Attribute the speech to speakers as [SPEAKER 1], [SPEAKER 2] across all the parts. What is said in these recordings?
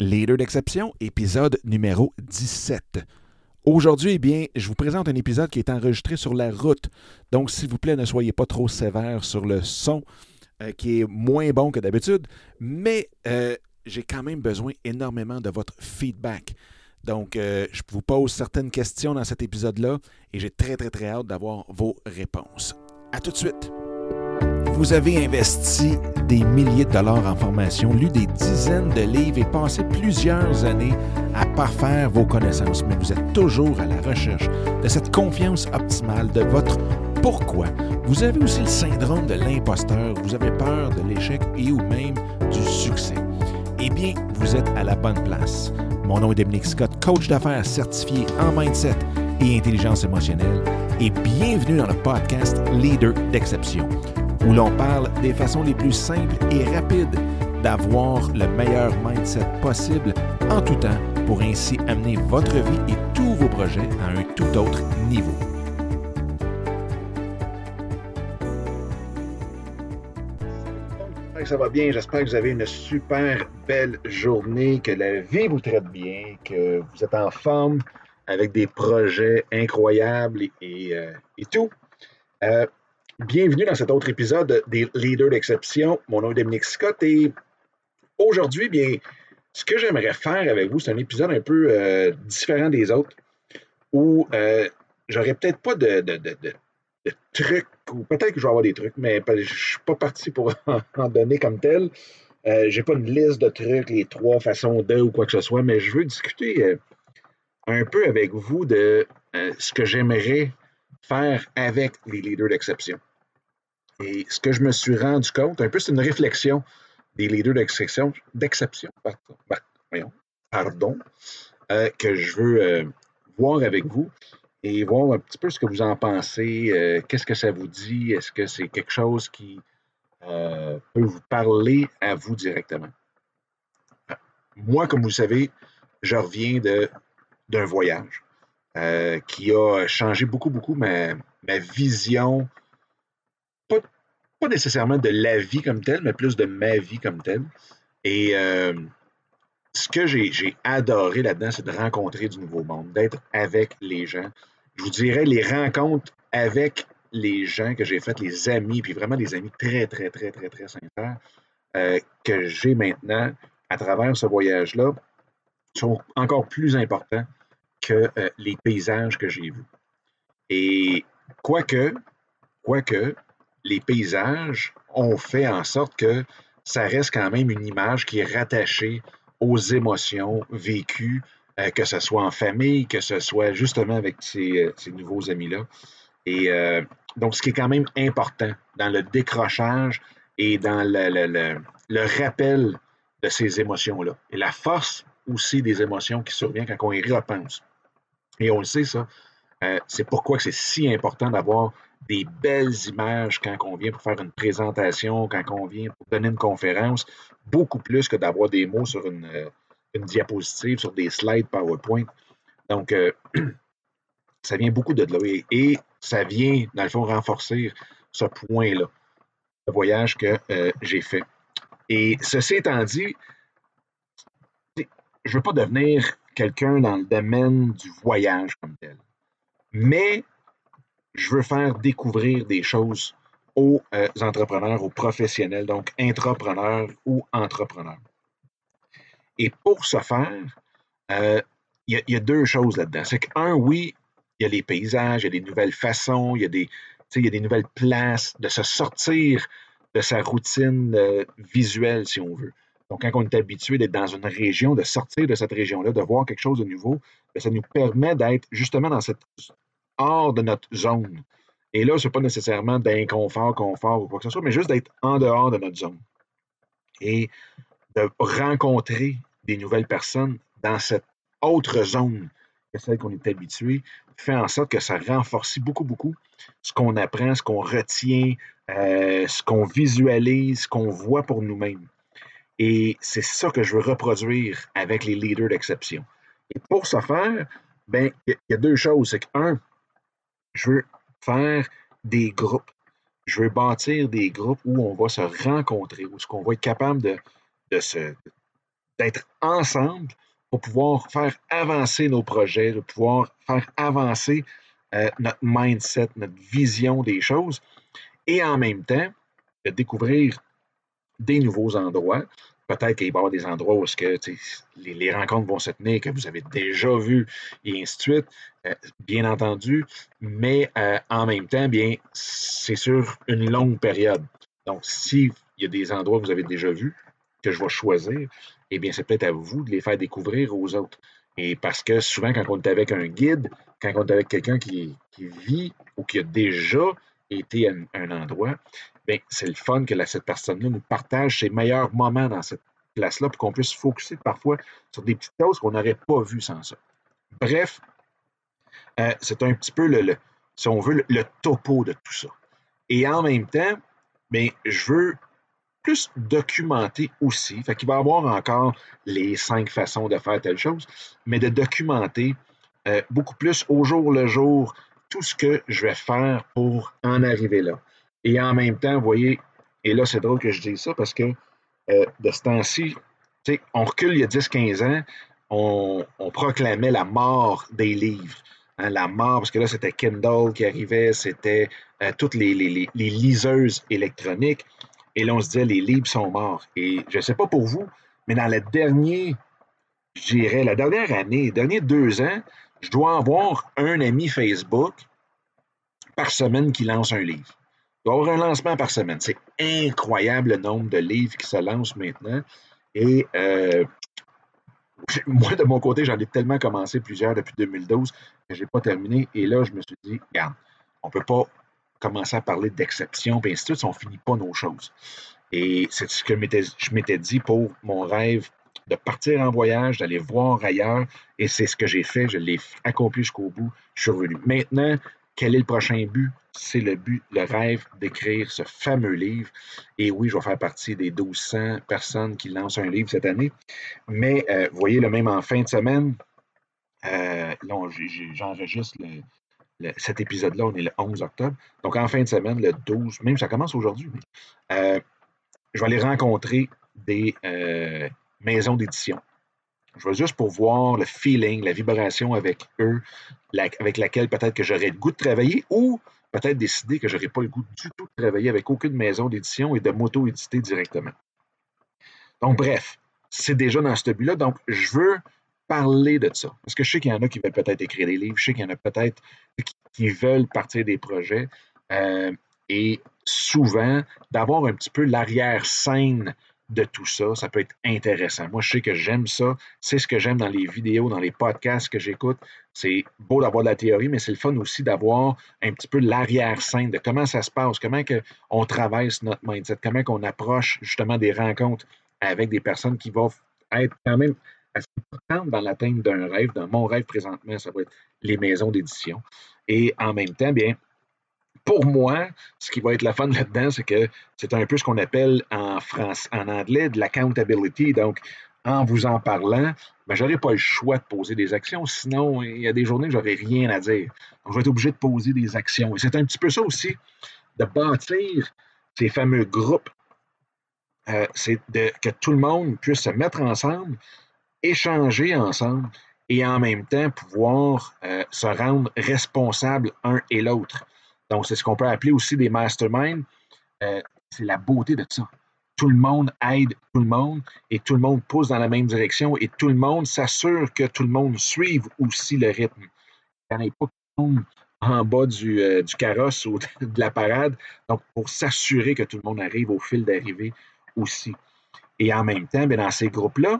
[SPEAKER 1] Leader d'exception, épisode numéro 17. Aujourd'hui, eh bien, je vous présente un épisode qui est enregistré sur la route. Donc, s'il vous plaît, ne soyez pas trop sévère sur le son, euh, qui est moins bon que d'habitude, mais euh, j'ai quand même besoin énormément de votre feedback. Donc, euh, je vous pose certaines questions dans cet épisode-là et j'ai très, très, très hâte d'avoir vos réponses. À tout de suite! Vous avez investi des milliers de dollars en formation, lu des dizaines de livres et passé plusieurs années à parfaire vos connaissances, mais vous êtes toujours à la recherche de cette confiance optimale, de votre pourquoi. Vous avez aussi le syndrome de l'imposteur, vous avez peur de l'échec et ou même du succès. Eh bien, vous êtes à la bonne place. Mon nom est Dominique Scott, coach d'affaires certifié en mindset et intelligence émotionnelle, et bienvenue dans le podcast Leader d'exception où l'on parle des façons les plus simples et rapides d'avoir le meilleur mindset possible en tout temps pour ainsi amener votre vie et tous vos projets à un tout autre niveau. Ça va bien, j'espère que vous avez une super belle journée, que la vie vous traite bien, que vous êtes en forme avec des projets incroyables et, euh, tout. Euh, Bienvenue dans cet autre épisode des Leaders d'exception. Mon nom est Dominique Scott et aujourd'hui, bien, ce que j'aimerais faire avec vous, c'est un épisode un peu euh, différent des autres où euh, j'aurais peut-être pas de, trucs, ou peut-être que je vais avoir des trucs, mais je suis pas parti pour en donner comme tel. Euh, je n'ai pas une liste de trucs, les trois façons de ou quoi que ce soit, mais je veux discuter un peu avec vous de ce que j'aimerais faire avec les leaders d'exception. Et ce que je me suis rendu compte, un peu, c'est une réflexion des leaders d'exception, d'exception, pardon, euh, que je veux euh, voir avec vous et voir un petit peu ce que vous en pensez. Euh, qu'est-ce que ça vous dit? Est-ce que c'est quelque chose qui peut vous parler à vous directement? Moi, comme vous le savez, je reviens d'un voyage qui a changé beaucoup, beaucoup ma, ma vision pas nécessairement de la vie comme telle, mais plus de ma vie comme telle. Et euh, ce que j'ai adoré là-dedans, c'est de rencontrer du nouveau monde, d'être avec les gens. Je vous dirais les rencontres avec les gens que j'ai faites, les amis, puis vraiment des amis très, très, très, très, très sincères euh, que j'ai maintenant à travers ce voyage-là sont encore plus importants que euh, les paysages que j'ai vus. Et quoique, quoique, les paysages ont fait en sorte que ça reste quand même une image qui est rattachée aux émotions vécues, euh, que ce soit en famille, que ce soit justement avec ces, euh, nouveaux amis-là. Et donc, ce qui est quand même important dans le décrochage et dans le, rappel de ces émotions-là. Et la force aussi des émotions qui surviennent quand on y repense. Et on le sait, ça, c'est pourquoi c'est si important d'avoir des belles images quand on vient pour faire une présentation, quand on vient pour donner une conférence, beaucoup plus que d'avoir des mots sur une, euh, diapositive, sur des slides PowerPoint. Donc, euh, ça vient beaucoup de là. Et, ça vient, dans le fond, renforcer ce point-là, le voyage que euh, j'ai fait. Et ceci étant dit, je ne veux pas devenir quelqu'un dans le domaine du voyage comme tel. Mais je veux faire découvrir des choses aux euh, entrepreneurs, aux professionnels, donc intrapreneurs ou entrepreneurs. Et pour ce faire, euh, il y, a deux choses là-dedans. C'est qu'un, oui, il y a les paysages, il y a des nouvelles façons, il y a des, il y a des nouvelles places de se sortir de sa routine euh, visuelle, si on veut. Donc, quand on est habitué d'être dans une région, de sortir de cette région-là, de voir quelque chose de nouveau, ben, ça nous permet d'être justement dans cette hors de notre zone. Et là, ce n'est pas nécessairement d'inconfort, confort ou quoi que ce soit, mais juste d'être en dehors de notre zone. Et de rencontrer des nouvelles personnes dans cette autre zone que celle qu'on est habitué, fait en sorte que ça renforce beaucoup, beaucoup ce qu'on apprend, ce qu'on retient, euh, ce qu'on visualise, ce qu'on voit pour nous-mêmes. Et c'est ça que je veux reproduire avec les leaders d'exception. Et pour ce faire, ben, il y, a deux choses. C'est qu'un, je veux faire des groupes. Je veux bâtir des groupes où on va se rencontrer, où on va être capable de, d'être ensemble pour pouvoir faire avancer nos projets, de pouvoir faire avancer euh, notre mindset, notre vision des choses, et en même temps, de découvrir des nouveaux endroits. Peut-être qu'il va y avoir des endroits où que, les, rencontres vont se tenir, que vous avez déjà vu, et ainsi de suite, euh, bien entendu. Mais euh, en même temps, bien, c'est sur une longue période. Donc, s'il y a des endroits que vous avez déjà vus, que je vais choisir, eh bien, c'est peut-être à vous de les faire découvrir aux autres. Et parce que souvent, quand on est avec un guide, quand on est avec quelqu'un qui, vit ou qui a déjà été à un, endroit, bien, c'est le fun que cette personne-là nous partage ses meilleurs moments dans cette place-là pour qu'on puisse focuser parfois sur des petites choses qu'on n'aurait pas vues sans ça. Bref, euh, c'est un petit peu, le, si on veut, le, topo de tout ça. Et en même temps, bien, je veux plus documenter aussi. Fait qu'il va y avoir encore les cinq façons de faire telle chose, mais de documenter euh, beaucoup plus au jour le jour tout ce que je vais faire pour en arriver là. Et en même temps, vous voyez, et là, c'est drôle que je dise ça parce que euh, de ce temps-ci, on recule il y a 10-15 ans, on, proclamait la mort des livres. Hein, la mort, parce que là, c'était Kindle qui arrivait, c'était euh, toutes les, liseuses électroniques. Et là, on se disait, les livres sont morts. Et je ne sais pas pour vous, mais dans le dernier, je la dernière année, les derniers deux ans, je dois avoir un ami Facebook par semaine qui lance un livre. Il doit avoir un lancement par semaine. C'est incroyable le nombre de livres qui se lancent maintenant. Et euh, moi, de mon côté, j'en ai tellement commencé plusieurs depuis 2012 que je n'ai pas terminé. Et là, je me suis dit, regarde, on ne peut pas commencer à parler d'exception, et ainsi de suite, on ne finit pas nos choses. Et c'est ce que je m'étais dit pour mon rêve de partir en voyage, d'aller voir ailleurs, et c'est ce que j'ai fait, je l'ai accompli jusqu'au bout, je suis revenu. Maintenant, quel est le prochain but? C'est le but, le rêve d'écrire ce fameux livre. Et oui, je vais faire partie des 1200 personnes qui lancent un livre cette année. Mais euh, vous voyez, le même en fin de semaine, euh, j'enregistre cet épisode-là, on est le 11 octobre. Donc, en fin de semaine, le 12, même ça commence aujourd'hui, euh, je vais aller rencontrer des maisons d'édition. Je vais juste pour voir le feeling, la vibration avec eux, avec laquelle peut-être que j'aurais le goût de travailler ou peut-être décider que je n'aurais pas le goût du tout de travailler avec aucune maison d'édition et de m'auto-éditer directement. Donc, bref, c'est déjà dans ce but-là. Donc, je veux parler de ça. Parce que je sais qu'il y en a qui veulent peut-être écrire des livres, je sais qu'il y en a peut-être qui, veulent partir des projets. Euh, et souvent, d'avoir un petit peu l'arrière-scène de tout ça, ça peut être intéressant. Moi, je sais que j'aime ça. C'est ce que j'aime dans les vidéos, dans les podcasts que j'écoute. C'est beau d'avoir de la théorie, mais c'est le fun aussi d'avoir un petit peu l'arrière-scène de comment ça se passe, comment que on travaille notre mindset, comment on approche justement des rencontres avec des personnes qui vont être quand même assez importante dans l'atteinte d'un rêve. Dans mon rêve présentement, ça va être les maisons d'édition. Et en même temps, bien, pour moi, ce qui va être la fun là-dedans, c'est que c'est un peu ce qu'on appelle en France, en anglais, de l'accountability. Donc, en vous en parlant, ben, je n'aurai pas le choix de poser des actions. Sinon, il y a des journées où je n'aurai rien à dire. Donc, je vais être obligé de poser des actions. Et c'est un petit peu ça aussi, de bâtir ces fameux groupes. Euh, c'est que tout le monde puisse se mettre ensemble échanger ensemble et en même temps pouvoir euh, se rendre responsables un et l'autre. Donc, c'est ce qu'on peut appeler aussi des masterminds. Euh, c'est la beauté de ça. Tout le monde aide tout le monde et tout le monde pousse dans la même direction et tout le monde s'assure que tout le monde suive aussi le rythme. Il n'y en a pas tout le monde en bas du, euh, carrosse ou de la parade. Donc, pour s'assurer que tout le monde arrive au fil d'arrivée aussi. Et en même temps, bien, dans ces groupes-là,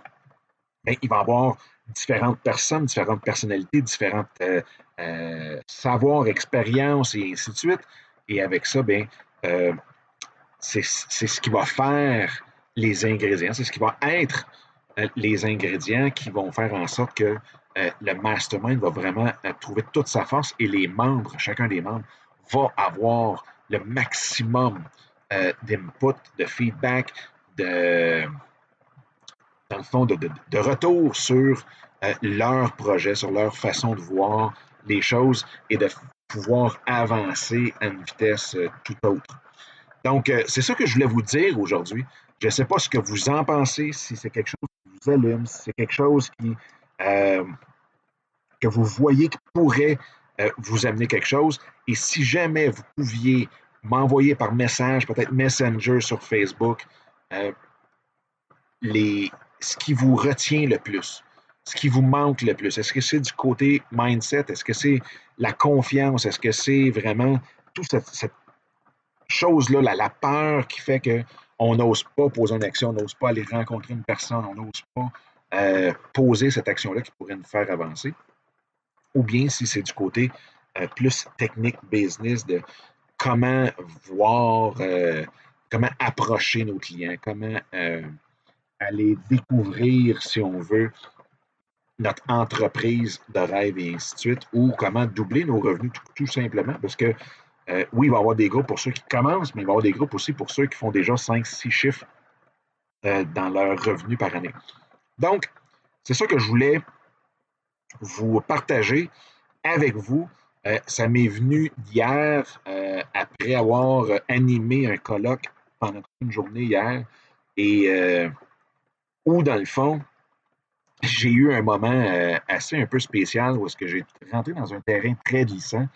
[SPEAKER 1] ben, il va y avoir différentes personnes, différentes personnalités, différentes euh, euh, savoirs, expériences et ainsi de suite. Et avec ça, bien, euh, c'est ce qui va faire les ingrédients, c'est ce qui va être les ingrédients qui vont faire en sorte que le mastermind va vraiment trouver toute sa force et les membres, chacun des membres, va avoir le maximum d'input, de feedback, de, dans le fond, de, retour sur euh, leur projet, sur leur façon de voir les choses et de pouvoir avancer à une vitesse euh, tout autre. Donc, euh, c'est ça que je voulais vous dire aujourd'hui. Je ne sais pas ce que vous en pensez, si c'est quelque chose qui allume, si c'est quelque chose qui, que vous voyez qui pourrait vous amener quelque chose. Et si jamais vous pouviez m'envoyer par message, peut-être Messenger sur Facebook, les, ce qui vous retient le plus, ce qui vous manque le plus? Est-ce que c'est du côté mindset? Est-ce que c'est la confiance? Est-ce que c'est vraiment toute cette, chose-là, la, peur qui fait qu'on n'ose pas poser une action, on n'ose pas aller rencontrer une personne, on n'ose pas euh, poser cette action-là qui pourrait nous faire avancer? Ou bien si c'est du côté euh, plus technique, business, de comment voir, euh, comment approcher nos clients, comment aller découvrir, si on veut, notre entreprise de rêve et ainsi de suite, ou comment doubler nos revenus tout, simplement, parce que euh, oui, il va y avoir des groupes pour ceux qui commencent, mais il va y avoir des groupes aussi pour ceux qui font déjà 5-6 chiffres euh, dans leur revenu par année. Donc, c'est ça que je voulais vous partager avec vous. Euh, ça m'est venu d'hier, après avoir animé un colloque pendant une journée hier, et où, dans le fond, j'ai eu un moment euh, assez un peu spécial où est-ce que j'ai rentré dans un terrain très glissant.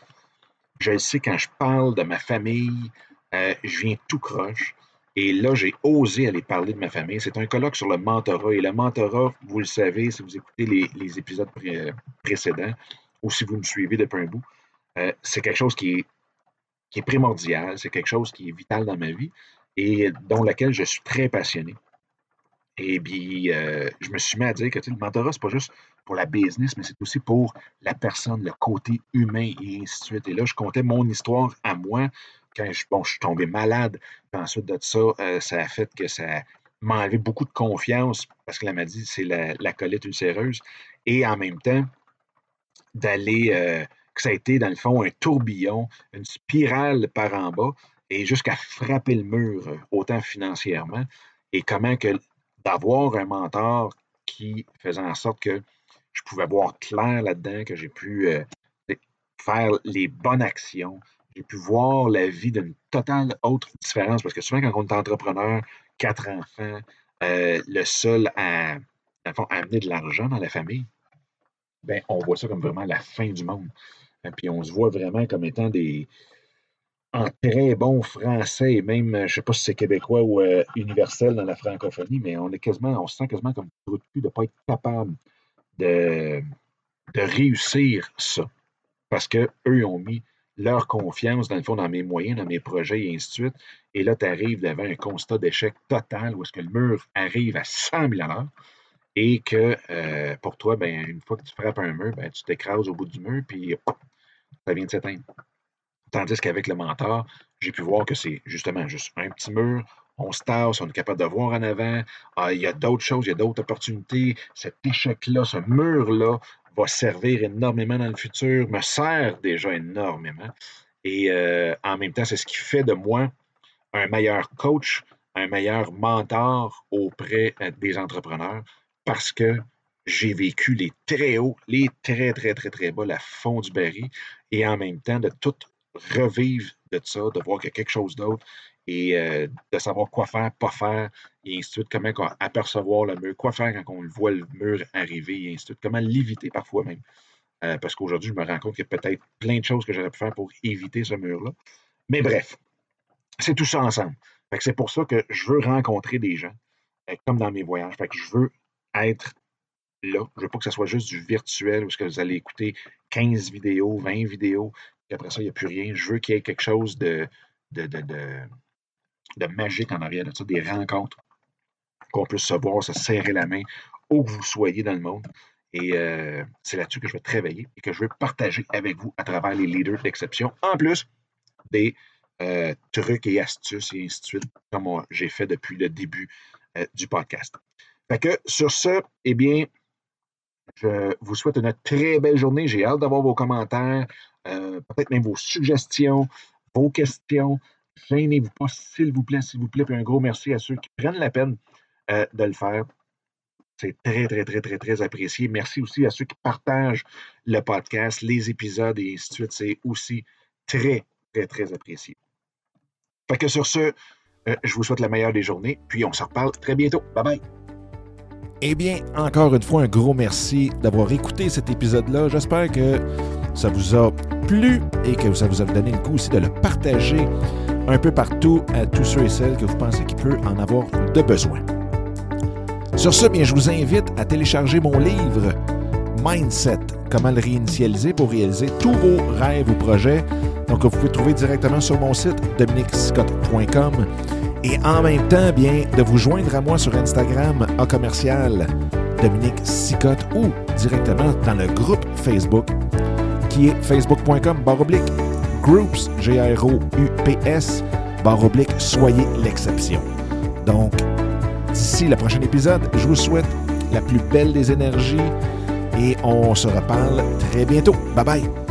[SPEAKER 1] Je sais quand je parle de ma famille, euh, je viens tout croche. Et là, j'ai osé aller parler de ma famille. C'est un colloque sur le mentorat. Et le mentorat, vous le savez, si vous écoutez les, épisodes précédents ou si vous me suivez depuis un bout, euh, c'est quelque chose qui est, qui est primordial, c'est quelque chose qui est vital dans ma vie et dont laquelle je suis très passionné. Et puis, euh, je me suis mis à dire que le mentorat, c'est pas juste pour la business, mais c'est aussi pour la personne, le côté humain et ainsi de suite. Et là, je comptais mon histoire à moi quand je, bon, je suis tombé malade. Puis ensuite de ça, euh, ça a fait que ça m'a enlevé beaucoup de confiance parce que la maladie, c'est la, la, colite ulcéreuse. Et en même temps, d'aller, euh, que ça a été dans le fond un tourbillon, une spirale par en bas et jusqu'à frapper le mur, autant financièrement. Et comment que d'avoir un mentor qui faisait en sorte que je pouvais voir clair là-dedans, que j'ai pu euh, faire les bonnes actions, j'ai pu voir la vie d'une totale autre différence. Parce que souvent, quand on est entrepreneur, quatre enfants, euh, le seul à, amener de l'argent dans la famille, ben, on voit ça comme vraiment la fin du monde. Puis on se voit vraiment comme étant des, en très bon français et même, je ne sais pas si c'est québécois ou euh, universel dans la francophonie, mais on est quasiment, on se sent quasiment comme de ne pas être capable de, de réussir ça. Parce qu'eux, ont mis leur confiance, dans le fond, dans mes moyens, dans mes projets et ainsi de suite. Et là, tu arrives devant un constat d'échec total où est-ce que le mur arrive à 100 000 à et que euh, pour toi, ben, une fois que tu frappes un mur, ben, tu t'écrases au bout du mur, puis ça vient de s'éteindre. Tandis qu'avec le mentor, j'ai pu voir que c'est justement juste un petit mur, on se tasse, on est capable de voir en avant, ah, il y a d'autres choses, il y a d'autres opportunités. Cet échec-là, ce mur-là va servir énormément dans le futur, me sert déjà énormément. Et euh, en même temps, c'est ce qui fait de moi un meilleur coach, un meilleur mentor auprès euh, des entrepreneurs parce que j'ai vécu les très hauts, les très, très, très, très bas, la fond du baril, et en même temps de tout revivre de ça, de voir qu'il y a quelque chose d'autre et euh, de savoir quoi faire, pas faire, et ainsi de suite, comment apercevoir le mur, quoi faire quand on voit le mur arriver, et ainsi de suite, comment l'éviter parfois même. Euh, parce qu'aujourd'hui, je me rends compte qu'il y a peut-être plein de choses que j'aurais pu faire pour éviter ce mur-là. Mais bref, c'est tout ça ensemble. c'est pour ça que je veux rencontrer des gens, euh, comme dans mes voyages. Je veux être là. Je veux pas que ce soit juste du virtuel où que vous allez écouter 15 vidéos, 20 vidéos, après ça, il n'y a plus rien. Je veux qu'il y ait quelque chose de, de, de, magique en arrière de ça, des rencontres, qu'on puisse se voir, se serrer la main, où que vous soyez dans le monde. Et euh, c'est là-dessus que je vais travailler et que je veux partager avec vous à travers les leaders d'exception, en plus des euh, trucs et astuces et ainsi de suite, comme j'ai fait depuis le début euh, du podcast. Fait que sur ce, eh bien, je vous souhaite une très belle journée. J'ai hâte d'avoir vos commentaires, euh, peut-être même vos suggestions, vos questions. Gênez-vous pas, s'il vous plaît, s'il vous plaît. Puis un gros merci à ceux qui prennent la peine euh, de le faire. C'est très, très, très, très, très apprécié. Merci aussi à ceux qui partagent le podcast, les épisodes et ainsi de suite. C'est aussi très, très, très apprécié. Fait que sur ce, euh, je vous souhaite la meilleure des journées, puis on se reparle très bientôt. Bye bye!
[SPEAKER 2] Eh bien, encore une fois, un gros merci d'avoir écouté cet épisode-là. J'espère que ça vous a plu et que ça vous a donné le coup aussi de le partager un peu partout à tous ceux et celles que vous pensez qu'il peut en avoir de besoin. Sur ce, bien, je vous invite à télécharger mon livre Mindset, comment le réinitialiser pour réaliser tous vos rêves ou projets. Donc, vous pouvez trouver directement sur mon site dominicscott.com et en même temps, bien, de vous joindre à moi sur Instagram à commercial Dominique Sicotte ou directement dans le groupe Facebook qui est facebook.com baroblique groups, G-R-O-U-P-S, barre oblique, soyez l'exception. Donc, d'ici le prochain épisode, je vous souhaite la plus belle des énergies et on se reparle très bientôt. Bye bye!